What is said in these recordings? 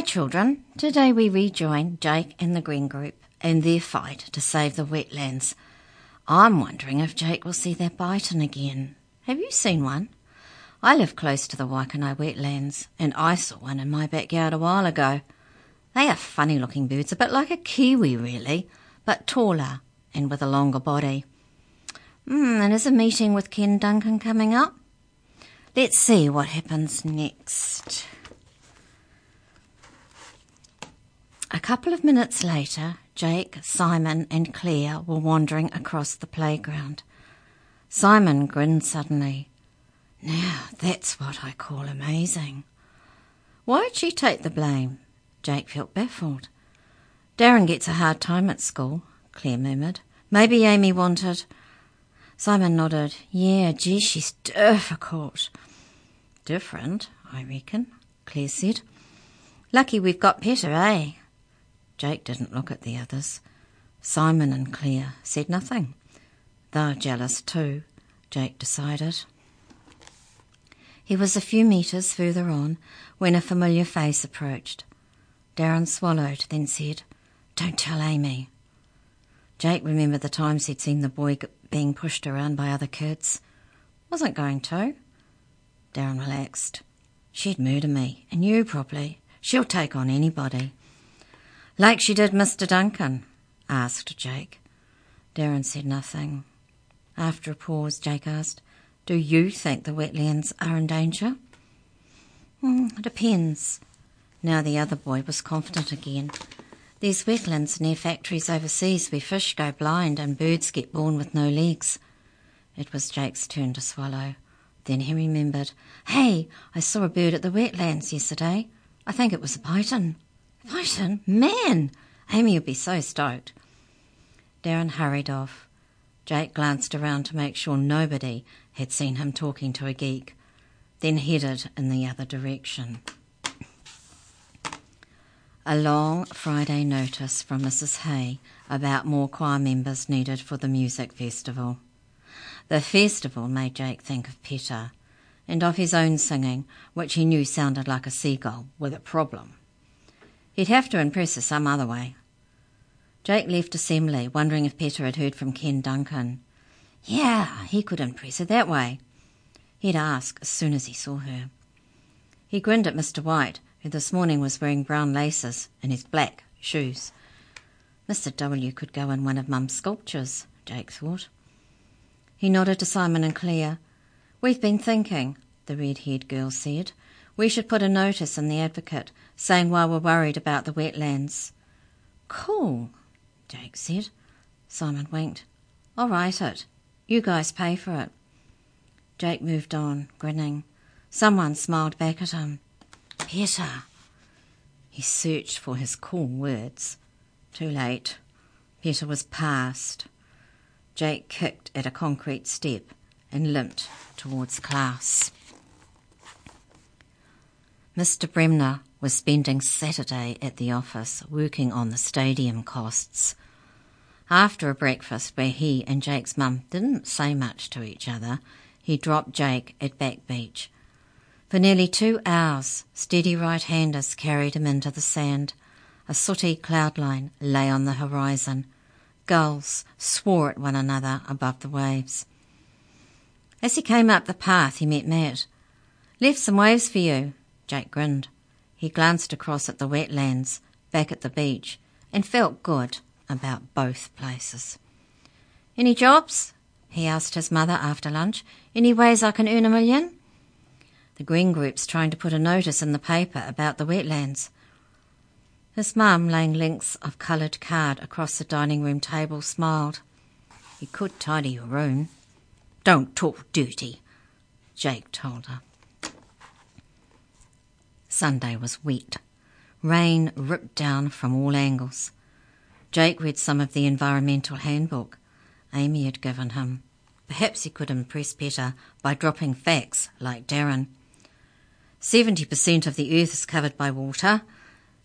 Hi, children. Today we rejoin Jake and the Green Group in their fight to save the wetlands. I'm wondering if Jake will see that bittern again. Have you seen one? I live close to the Waikanae wetlands, and I saw one in my backyard a while ago. They are funny looking birds, a bit like a kiwi, really, but taller and with a longer body. Mm, and is a meeting with Ken Duncan coming up? Let's see what happens next. A couple of minutes later, Jake, Simon, and Claire were wandering across the playground. Simon grinned suddenly. Now, that's what I call amazing. Why'd she take the blame? Jake felt baffled. Darren gets a hard time at school, Claire murmured. Maybe Amy wanted. Simon nodded. Yeah, gee, she's difficult. Different, I reckon, Claire said. Lucky we've got Peter, eh? Jake didn't look at the others. Simon and Claire said nothing. They're jealous too, Jake decided. He was a few metres further on when a familiar face approached. Darren swallowed, then said, Don't tell Amy. Jake remembered the times he'd seen the boy being pushed around by other kids. Wasn't going to. Darren relaxed. She'd murder me, and you probably. She'll take on anybody. Like she did Mr. Duncan? asked Jake. Darren said nothing. After a pause, Jake asked, Do you think the wetlands are in danger? Mm, depends. Now the other boy was confident again. There's wetlands near factories overseas where fish go blind and birds get born with no legs. It was Jake's turn to swallow. Then he remembered. Hey, I saw a bird at the wetlands yesterday. I think it was a bittern. Bittern? Man! Amy would be so stoked. Darren hurried off. Jake glanced around to make sure nobody had seen him talking to a geek, then headed in the other direction. A long Friday notice from Mrs. Hay about more choir members needed for the music festival. The festival made Jake think of Peter and of his own singing, which he knew sounded like a seagull with a problem. He'd have to impress her some other way. Jake left assembly, wondering if Peter had heard from Ken Duncan. Yeah, he could impress her that way. He'd ask as soon as he saw her. He grinned at Mr. White, who this morning was wearing brown laces in his black shoes. Mr. W could go in one of Mum's sculptures, Jake thought. He nodded to Simon and Claire. We've been thinking, the red haired girl said. We should put a notice in the Advocate saying why we're worried about the wetlands. Cool, Jake said. Simon winked. I'll write it. You guys pay for it. Jake moved on, grinning. Someone smiled back at him. Peter. He searched for his cool words. Too late. Peter was past. Jake kicked at a concrete step and limped towards class. Mr. Bremner was spending Saturday at the office working on the stadium costs. After a breakfast where he and Jake's mum didn't say much to each other, he dropped Jake at Back Beach. For nearly two hours, steady right-handers carried him into the sand. A sooty cloud line lay on the horizon. Gulls swore at one another above the waves. As he came up the path, he met Matt. Left some waves for you, Jake grinned. He glanced across at the wetlands, back at the beach, and felt good about both places. Any jobs? he asked his mother after lunch. Any ways I can earn a million? The Green Group's trying to put a notice in the paper about the wetlands. His mum, laying lengths of coloured card across the dining room table, smiled. You could tidy your room. Don't talk dirty, Jake told her. Sunday was wet. Rain ripped down from all angles. Jake read some of the environmental handbook Amy had given him. Perhaps he could impress Peter by dropping facts like Darren. 70% of the earth is covered by water.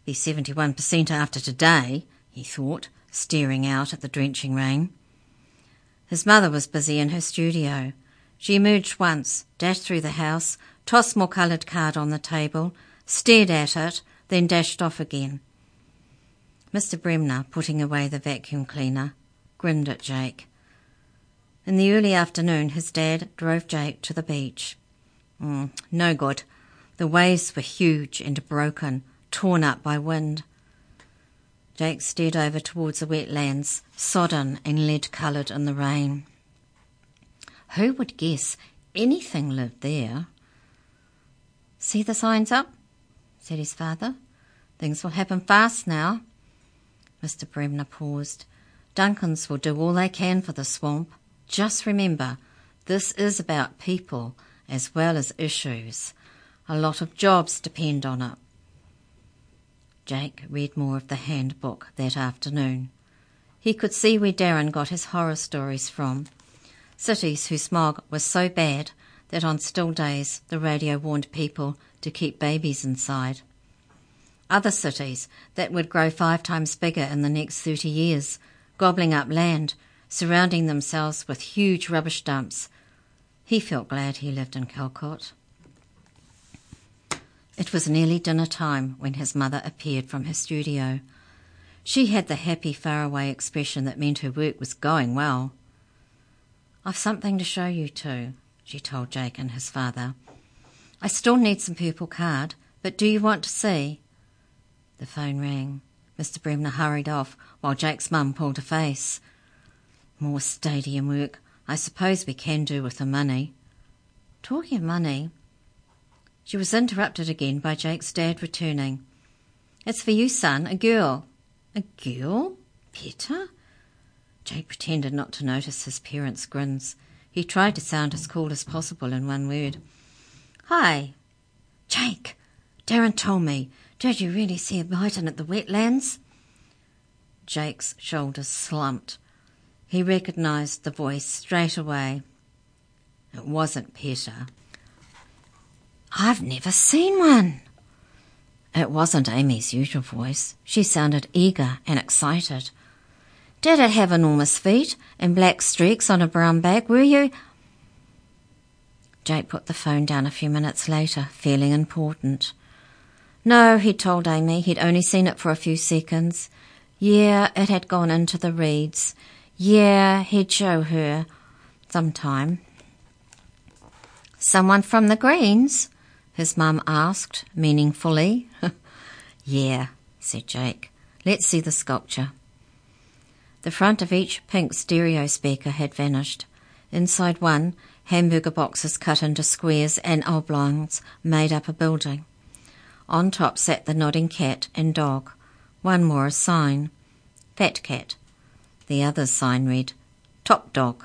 Be 71% after today, he thought, staring out at the drenching rain. His mother was busy in her studio. She emerged once, dashed through the house, tossed more coloured card on the table, stared at it, then dashed off again. Mr. Bremner, putting away the vacuum cleaner, grinned at Jake. In the early afternoon, his dad drove Jake to the beach. Mm, no good. The waves were huge and broken, torn up by wind. Jake stared over towards the wetlands, sodden and lead coloured in the rain. Who would guess anything lived there? See the signs up? Said his father. Things will happen fast now. Mr. Bremner paused. Duncans will do all they can for the swamp. Just remember, this is about people as well as issues. A lot of jobs depend on it. Jake read more of the handbook that afternoon. He could see where Darren got his horror stories from. Cities whose smog was so bad that on still days the radio warned people to keep babies inside. Other cities that would grow five times bigger in the next 30 years, gobbling up land, surrounding themselves with huge rubbish dumps. He felt glad he lived in Calcott. It was nearly dinner time when his mother appeared from her studio. She had the happy, faraway expression that meant her work was going well. I've something to show you too, she told Jake and his father. I still need some purple card, but do you want to see? The phone rang. Mr. Bremner hurried off while Jake's mum pulled a face. More stadium work. I suppose we can do with the money. Talking of money, she was interrupted again by Jake's dad returning. It's for you, son, a girl. A girl? Peter? Jake pretended not to notice his parents' grins. He tried to sound as cool as possible in one word. Hi. Jake, Darren told me. Did you really see a bittern at the wetlands? Jake's shoulders slumped. He recognised the voice straight away. It wasn't Peter. I've never seen one. It wasn't Amy's usual voice. She sounded eager and excited. Did it have enormous feet and black streaks on a brown back, were you? Jake put the phone down a few minutes later, feeling important. No, he'd told Amy he'd only seen it for a few seconds. Yeah, it had gone into the reeds. Yeah, he'd show her sometime. Someone from the Greens? his mum asked meaningfully. yeah, said Jake. Let's see the sculpture. The front of each pink stereo speaker had vanished. Inside one, hamburger boxes cut into squares and oblongs made up a building. On top sat the nodding cat and dog. One more a sign. Fat cat. The other sign read, Top dog.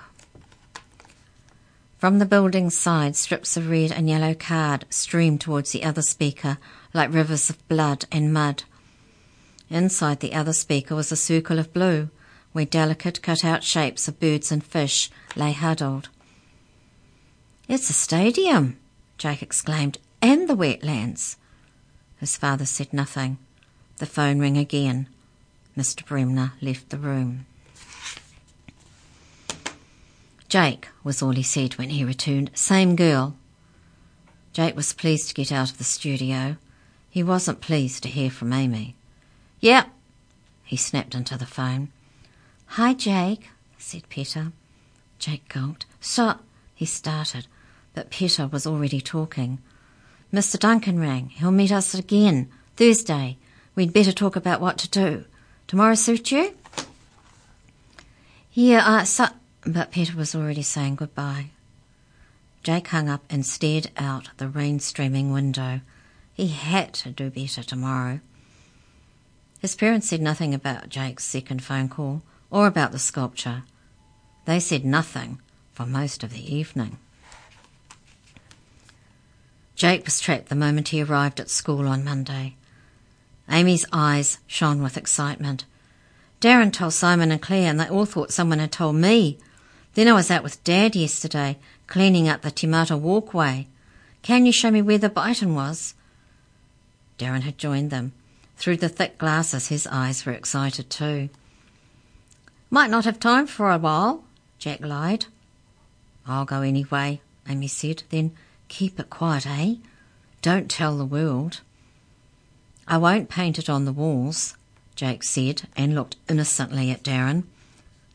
From the building's side, strips of red and yellow card streamed towards the other speaker like rivers of blood and mud. Inside the other speaker was a circle of blue, where delicate cut-out shapes of birds and fish lay huddled. It's a stadium, Jake exclaimed, and the wetlands. His father said nothing. The phone rang again. Mr. Bremner left the room. Jake, was all he said when he returned. Same girl. Jake was pleased to get out of the studio. He wasn't pleased to hear from Amy. Yep, he snapped into the phone. Hi, Jake, said Peter. Jake gulped. So, he started, but Peter was already talking. Mr. Duncan rang. He'll meet us again, Thursday. We'd better talk about what to do. Tomorrow suit you? Yeah, uh, so, but Peter was already saying goodbye. Jake hung up and stared out the rain streaming window. He had to do better tomorrow. His parents said nothing about Jake's second phone call or about the sculpture. They said nothing for most of the evening. Jake was trapped the moment he arrived at school on Monday. Amy's eyes shone with excitement. Darren told Simon and Claire, and they all thought someone had told me. Then I was out with Dad yesterday, cleaning up the Timata walkway. Can you show me where the bittern was? Darren had joined them. Through the thick glasses, his eyes were excited too. Might not have time for a while, Jack lied. I'll go anyway, Amy said. Then keep it quiet, eh? Don't tell the world. I won't paint it on the walls, Jake said, and looked innocently at Darren.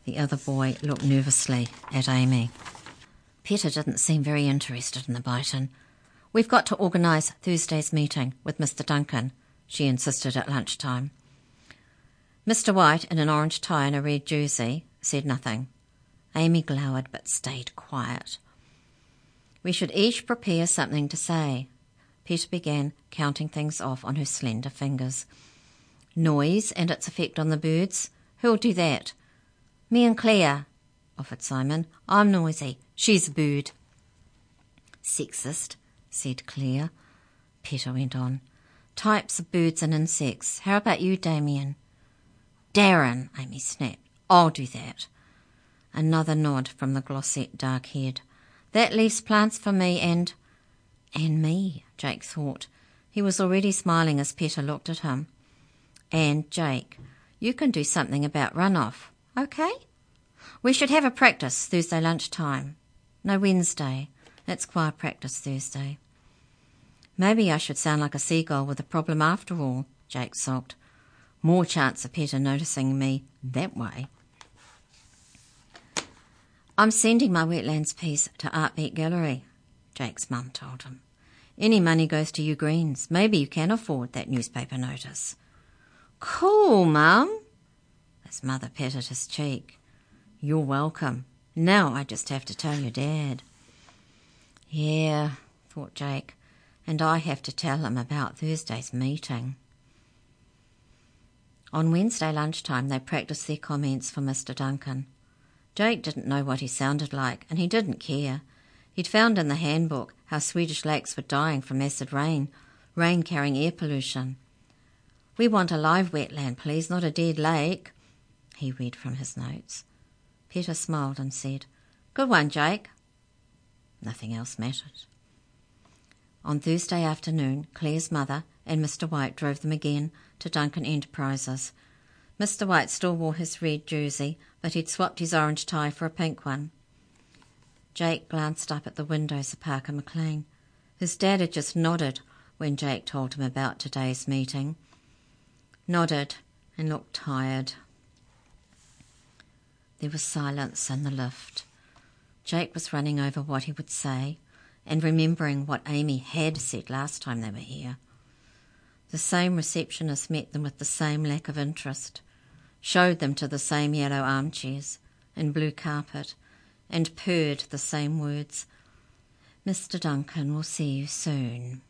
The other boy looked nervously at Amy. Peter didn't seem very interested in the bittern. We've got to organise Thursday's meeting with Mr. Duncan, she insisted at lunchtime. Mr. White, in an orange tie and a red jersey, said nothing. Amy glowered but stayed quiet. We should each prepare something to say. Peter began counting things off on her slender fingers. Noise and its effect on the birds. Who'll do that? Me and Claire, offered Simon. I'm noisy. She's a bird. Sexist, said Claire. Peter went on. Types of birds and insects. How about you, Damien? Darren, Amy snapped. I'll do that. Another nod from the glossette dark head. That leaves plants for me and. and me, Jake thought. He was already smiling as Peter looked at him. And, Jake, you can do something about runoff, okay? We should have a practice Thursday lunchtime. No, Wednesday. It's choir practice Thursday. Maybe I should sound like a seagull with a problem after all, Jake sulked. More chance of Peter noticing me that way. I'm sending my wetlands piece to Artbeat Gallery, Jake's mum told him. Any money goes to you Greens. Maybe you can afford that newspaper notice. Cool, mum. His mother patted his cheek. You're welcome. Now I just have to tell your dad. Yeah, thought Jake, and I have to tell him about Thursday's meeting. On Wednesday lunchtime, they practiced their comments for Mr. Duncan. Jake didn't know what he sounded like, and he didn't care. He'd found in the handbook how Swedish lakes were dying from acid rain, rain carrying air pollution. We want a live wetland, please, not a dead lake, he read from his notes. Peter smiled and said, Good one, Jake. Nothing else mattered. On Thursday afternoon, Claire's mother and Mr. White drove them again to Duncan Enterprises. Mr. White still wore his red jersey, but he'd swapped his orange tie for a pink one. Jake glanced up at the windows of Parker McLean. His dad had just nodded when Jake told him about today's meeting. Nodded and looked tired. There was silence in the lift. Jake was running over what he would say and remembering what Amy had said last time they were here. The same receptionist met them with the same lack of interest showed them to the same yellow armchairs and blue carpet, and purred the same words Mr. Duncan will see you soon.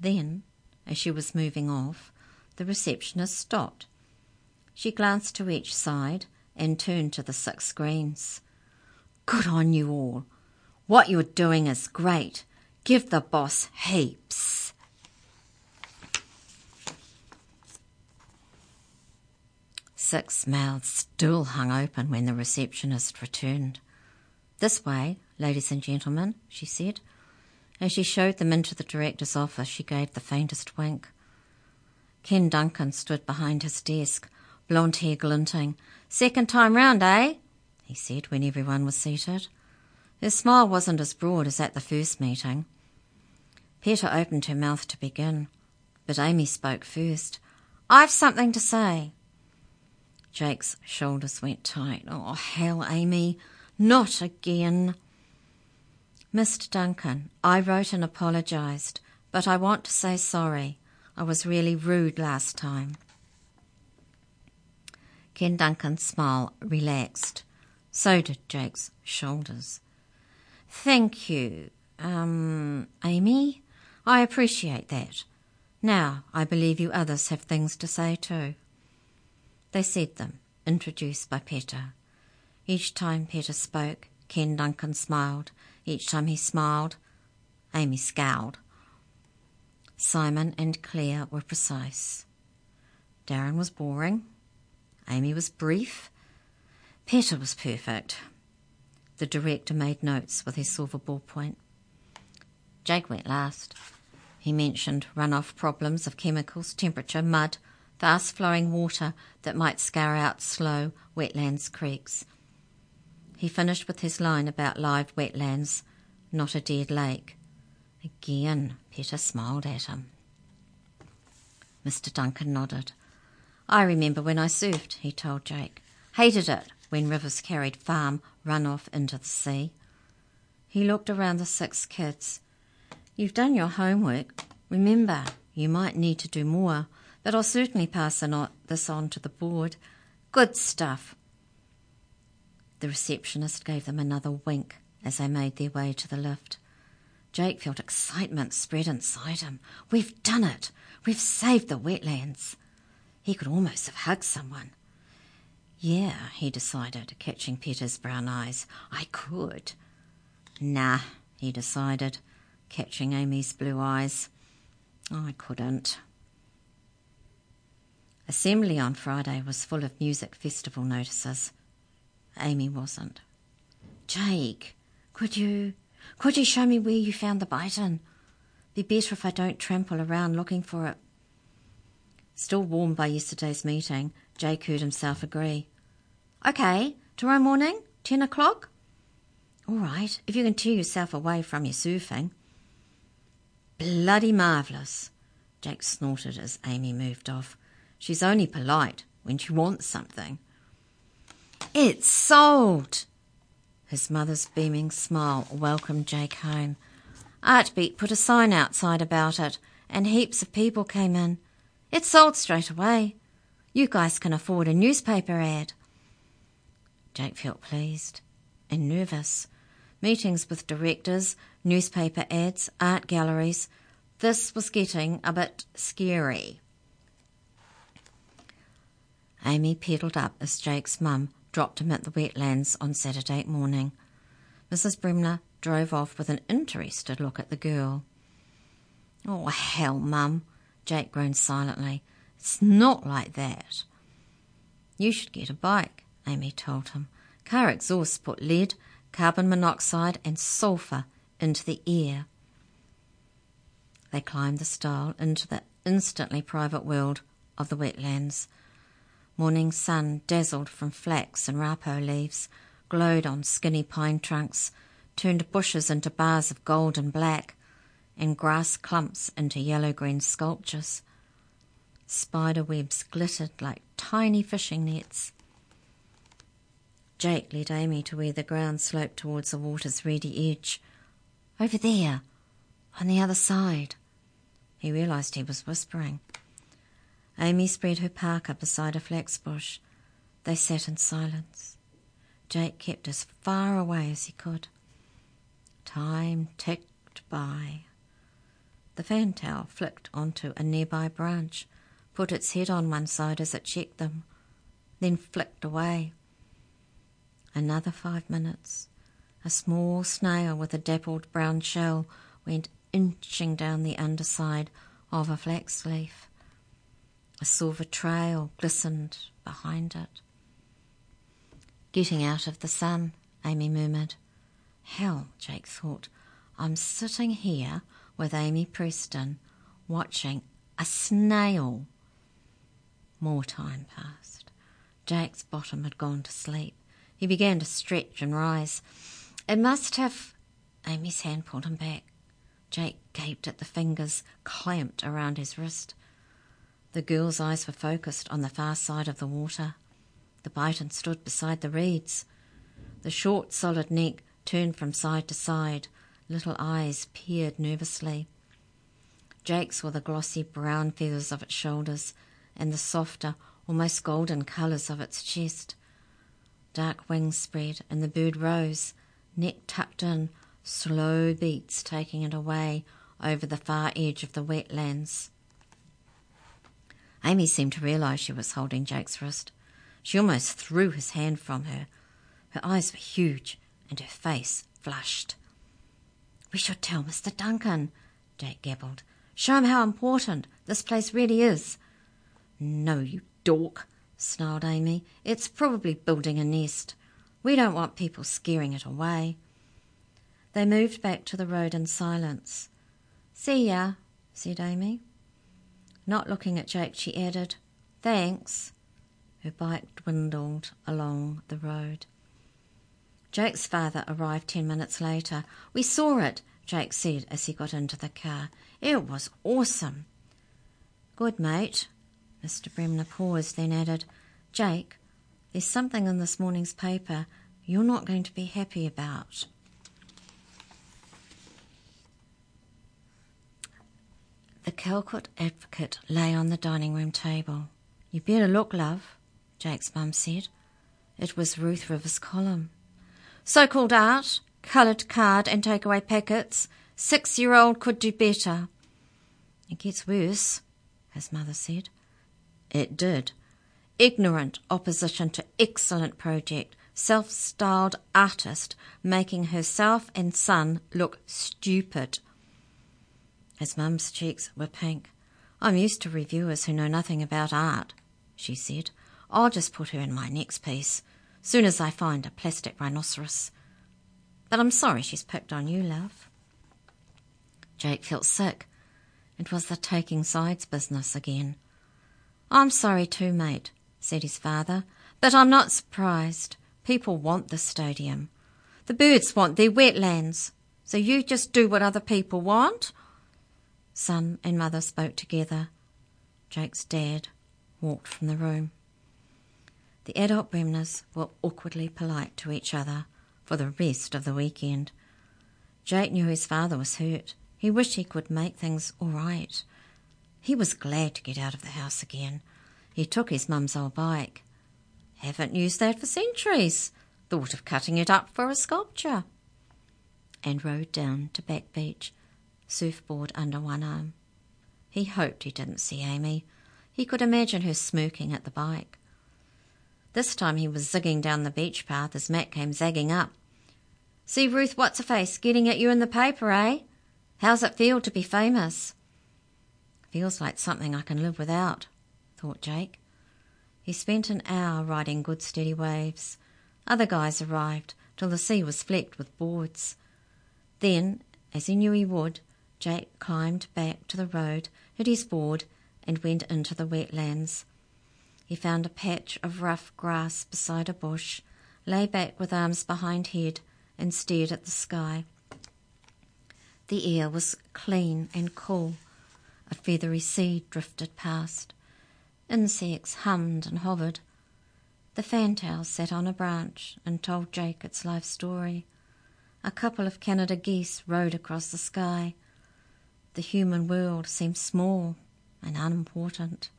Then, as she was moving off, the receptionist stopped. She glanced to each side and turned to the six screens. Good on you all. What you're doing is great. Give the boss heaps. Six mouths still hung open when the receptionist returned. This way, ladies and gentlemen, she said. As she showed them into the director's office, she gave the faintest wink. Ken Duncan stood behind his desk, blond hair glinting. Second time round, eh? he said when everyone was seated. His smile wasn't as broad as at the first meeting. Peter opened her mouth to begin, but Amy spoke first. I've something to say. Jake's shoulders went tight. Oh, hell, Amy, not again. Mr. Duncan, I wrote and apologised, but I want to say sorry. I was really rude last time. Ken Duncan's smile relaxed. So did Jake's shoulders. Thank you, um, Amy. I appreciate that. Now, I believe you others have things to say too. They said them, introduced by Peter. Each time Peter spoke, Ken Duncan smiled. Each time he smiled, Amy scowled. Simon and Claire were precise. Darren was boring. Amy was brief. Peter was perfect. The director made notes with his silver ballpoint. Jake went last. He mentioned runoff problems of chemicals, temperature, mud, fast flowing water that might scour out slow wetlands creeks. He finished with his line about live wetlands, not a dead lake. Again, Peter smiled at him. Mr. Duncan nodded. I remember when I surfed, he told Jake. Hated it when rivers carried farm runoff into the sea. He looked around the six kids. You've done your homework. Remember, you might need to do more, but I'll certainly pass this on to the board. Good stuff. The receptionist gave them another wink as they made their way to the lift. Jake felt excitement spread inside him. We've done it. We've saved the wetlands. He could almost have hugged someone. Yeah, he decided, catching Peter's brown eyes. I could. Nah, he decided, catching Amy's blue eyes. I couldn't. Assembly on Friday was full of music festival notices. Amy wasn't. Jake, could you could you show me where you found the bittern? Be better if I don't trample around looking for it. Still warmed by yesterday's meeting, Jake heard himself agree. Okay, tomorrow morning, ten o'clock? All right, if you can tear yourself away from your surfing. Bloody marvellous, Jake snorted as Amy moved off. She's only polite when she wants something. It's sold! His mother's beaming smile welcomed Jake home. Artbeat put a sign outside about it, and heaps of people came in. It sold straight away. You guys can afford a newspaper ad. Jake felt pleased and nervous. Meetings with directors, newspaper ads, art galleries. This was getting a bit scary. Amy pedalled up as Jake's mum dropped him at the wetlands on Saturday morning. Mrs. Bremner drove off with an interested look at the girl. Oh, hell, Mum, Jake groaned silently. It's not like that. You should get a bike, Amy told him. Car exhausts put lead, carbon monoxide, and sulphur into the air. They climbed the stile into the instantly private world of the wetlands. Morning sun dazzled from flax and raupo leaves, glowed on skinny pine trunks, turned bushes into bars of gold and black, and grass clumps into yellow green sculptures. Spider webs glittered like tiny fishing nets. Jake led Amy to where the ground sloped towards the water's reedy edge. Over there, on the other side. He realized he was whispering. Amy spread her parka beside a flax bush. They sat in silence. Jake kept as far away as he could. Time ticked by. The fantail flicked onto a nearby branch, put its head on one side as it checked them, then flicked away. Another five minutes. A small snail with a dappled brown shell went inching down the underside of a flax leaf. A silver trail glistened behind it. Getting out of the sun, Amy murmured. Hell, Jake thought, I'm sitting here with Amy Preston watching a snail. More time passed. Jake's bottom had gone to sleep. He began to stretch and rise. It must have. Amy's hand pulled him back. Jake gaped at the fingers clamped around his wrist. The girl's eyes were focused on the far side of the water. The bittern stood beside the reeds. The short, solid neck turned from side to side. Little eyes peered nervously. Jake saw the glossy brown feathers of its shoulders and the softer, almost golden colours of its chest. Dark wings spread and the bird rose, neck tucked in, slow beats taking it away over the far edge of the wetlands. Amy seemed to realize she was holding Jake's wrist. She almost threw his hand from her. Her eyes were huge and her face flushed. We should tell Mr. Duncan, Jake gabbled. Show him how important this place really is. No, you dork, snarled Amy. It's probably building a nest. We don't want people scaring it away. They moved back to the road in silence. See ya, said Amy. Not looking at Jake, she added, Thanks. Her bike dwindled along the road. Jake's father arrived ten minutes later. We saw it, Jake said as he got into the car. It was awesome. Good, mate. Mr. Bremner paused, then added, Jake, there's something in this morning's paper you're not going to be happy about. The Calcutta Advocate lay on the dining room table. You better look, love, Jake's mum said. It was Ruth Rivers' column. So called art, coloured card and takeaway packets. Six year old could do better. It gets worse, his mother said. It did. Ignorant opposition to excellent project. Self styled artist making herself and son look stupid. His mum's cheeks were pink. I'm used to reviewers who know nothing about art, she said. I'll just put her in my next piece, soon as I find a plastic rhinoceros. But I'm sorry she's picked on you, love. Jake felt sick. It was the taking sides business again. I'm sorry too, mate, said his father, but I'm not surprised. People want the stadium. The birds want their wetlands. So you just do what other people want? Son and mother spoke together. Jake's dad walked from the room. The adult Bremners were awkwardly polite to each other for the rest of the weekend. Jake knew his father was hurt. He wished he could make things all right. He was glad to get out of the house again. He took his mum's old bike. Haven't used that for centuries. Thought of cutting it up for a sculpture. And rode down to Back Beach surfboard under one arm. He hoped he didn't see Amy. He could imagine her smirking at the bike. This time he was zigging down the beach path as Matt came zagging up. See Ruth What's a Face getting at you in the paper, eh? How's it feel to be famous? Feels like something I can live without, thought Jake. He spent an hour riding good steady waves. Other guys arrived till the sea was flecked with boards. Then, as he knew he would, Jake climbed back to the road, hit his board, and went into the wetlands. He found a patch of rough grass beside a bush, lay back with arms behind head, and stared at the sky. The air was clean and cool. A feathery sea drifted past. Insects hummed and hovered. The fantail sat on a branch and told Jake its life story. A couple of Canada geese rode across the sky the human world seems small and unimportant.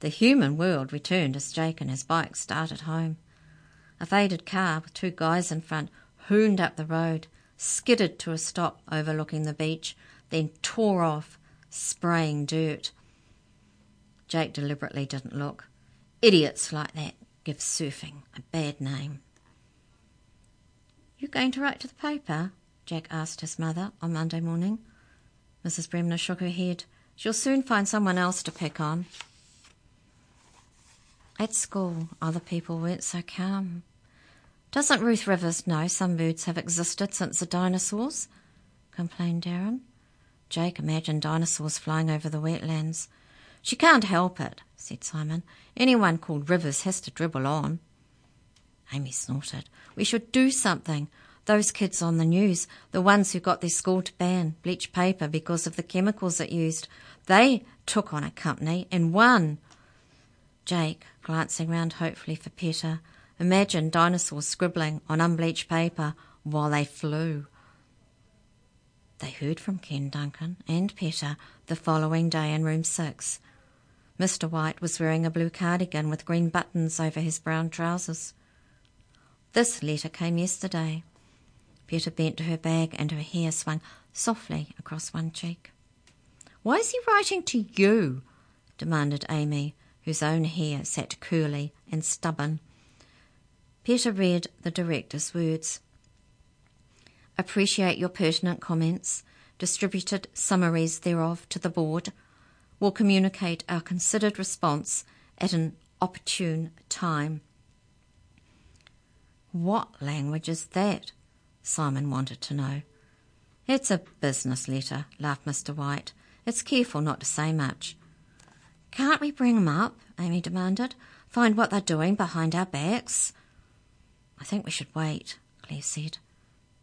The human world returned as Jake and his bike started home. A faded car with two guys in front hooned up the road, skidded to a stop overlooking the beach, then tore off, spraying dirt. Jake deliberately didn't look. Idiots like that give surfing a bad name. You going to write to the paper? Jack asked his mother on Monday morning. Mrs. Bremner shook her head. She'll soon find someone else to pick on. At school, other people weren't so calm. Doesn't Ruth Rivers know some birds have existed since the dinosaurs? complained Darren. Jake imagined dinosaurs flying over the wetlands. She can't help it, said Simon. Anyone called Rivers has to dribble on. Amy snorted. We should do something. Those kids on the news, the ones who got their school to ban bleached paper because of the chemicals it used, they took on a company and won. Jake, glancing round hopefully for Peter, imagined dinosaurs scribbling on unbleached paper while they flew. They heard from Ken Duncan and Peter the following day in room six. Mr. White was wearing a blue cardigan with green buttons over his brown trousers. This letter came yesterday. Peter bent to her bag and her hair swung softly across one cheek. Why is he writing to you? demanded Amy, whose own hair sat curly and stubborn. Peter read the director's words. Appreciate your pertinent comments, distributed summaries thereof to the board. Will communicate our considered response at an opportune time. What language is that? Simon wanted to know. It's a business letter, laughed Mr. White. It's careful not to say much. Can't we bring 'em up? Amy demanded. Find what they're doing behind our backs? I think we should wait, Claire said.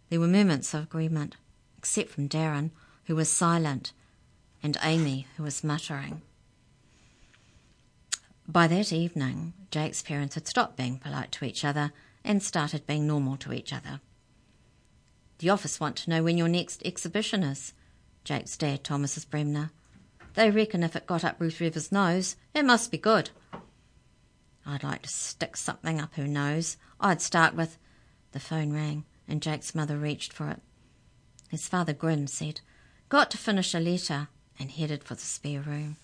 There were moments of agreement, except from Darren, who was silent. and Amy, who was muttering. By that evening, Jake's parents had stopped being polite to each other and started being normal to each other. The office want to know when your next exhibition is, Jake's dad told Mrs. Bremner. They reckon if it got up Ruth River's nose, it must be good. I'd like to stick something up her nose. I'd start with. The phone rang, and Jake's mother reached for it. His father grinned, said, Got to finish a letter, and headed for the spare room.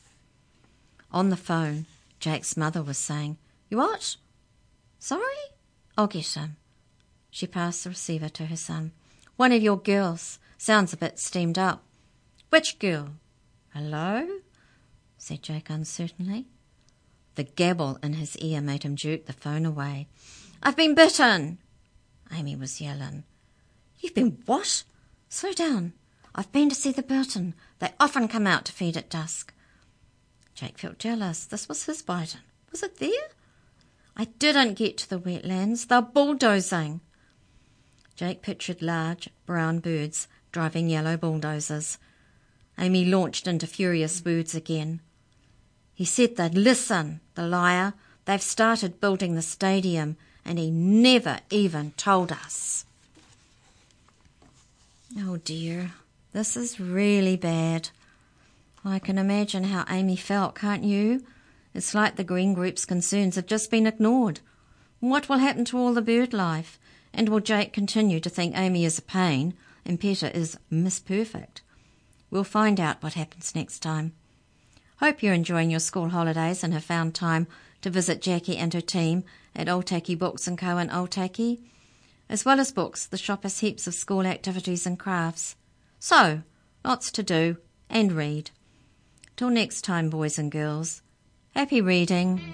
On the phone, Jake's mother was saying, You what? Sorry? I'll get him. She passed the receiver to her son. One of your girls. Sounds a bit steamed up. Which girl? Hello? said Jake uncertainly. The gabble in his ear made him jerk the phone away. I've been bitten! Amy was yelling. You've been what? Slow down. I've been to see the bittern. They often come out to feed at dusk. Jake felt jealous. This was his bittern. Was it there? I didn't get to the wetlands. They're bulldozing. Jake pictured large, brown birds driving yellow bulldozers. Amy launched into furious words again. He said they'd listen, the liar. They've started building the stadium, and he never even told us. Oh dear, this is really bad. I can imagine how Amy felt, can't you? It's like the Green Group's concerns have just been ignored. What will happen to all the bird life? And will Jake continue to think Amy is a pain and Peter is Miss Perfect? We'll find out what happens next time. Hope you're enjoying your school holidays and have found time to visit Jackie and her team at Otaki Books and Co. in Otaki. As well as books, the shop has heaps of school activities and crafts. So, lots to do and read. Till next time, boys and girls, happy reading.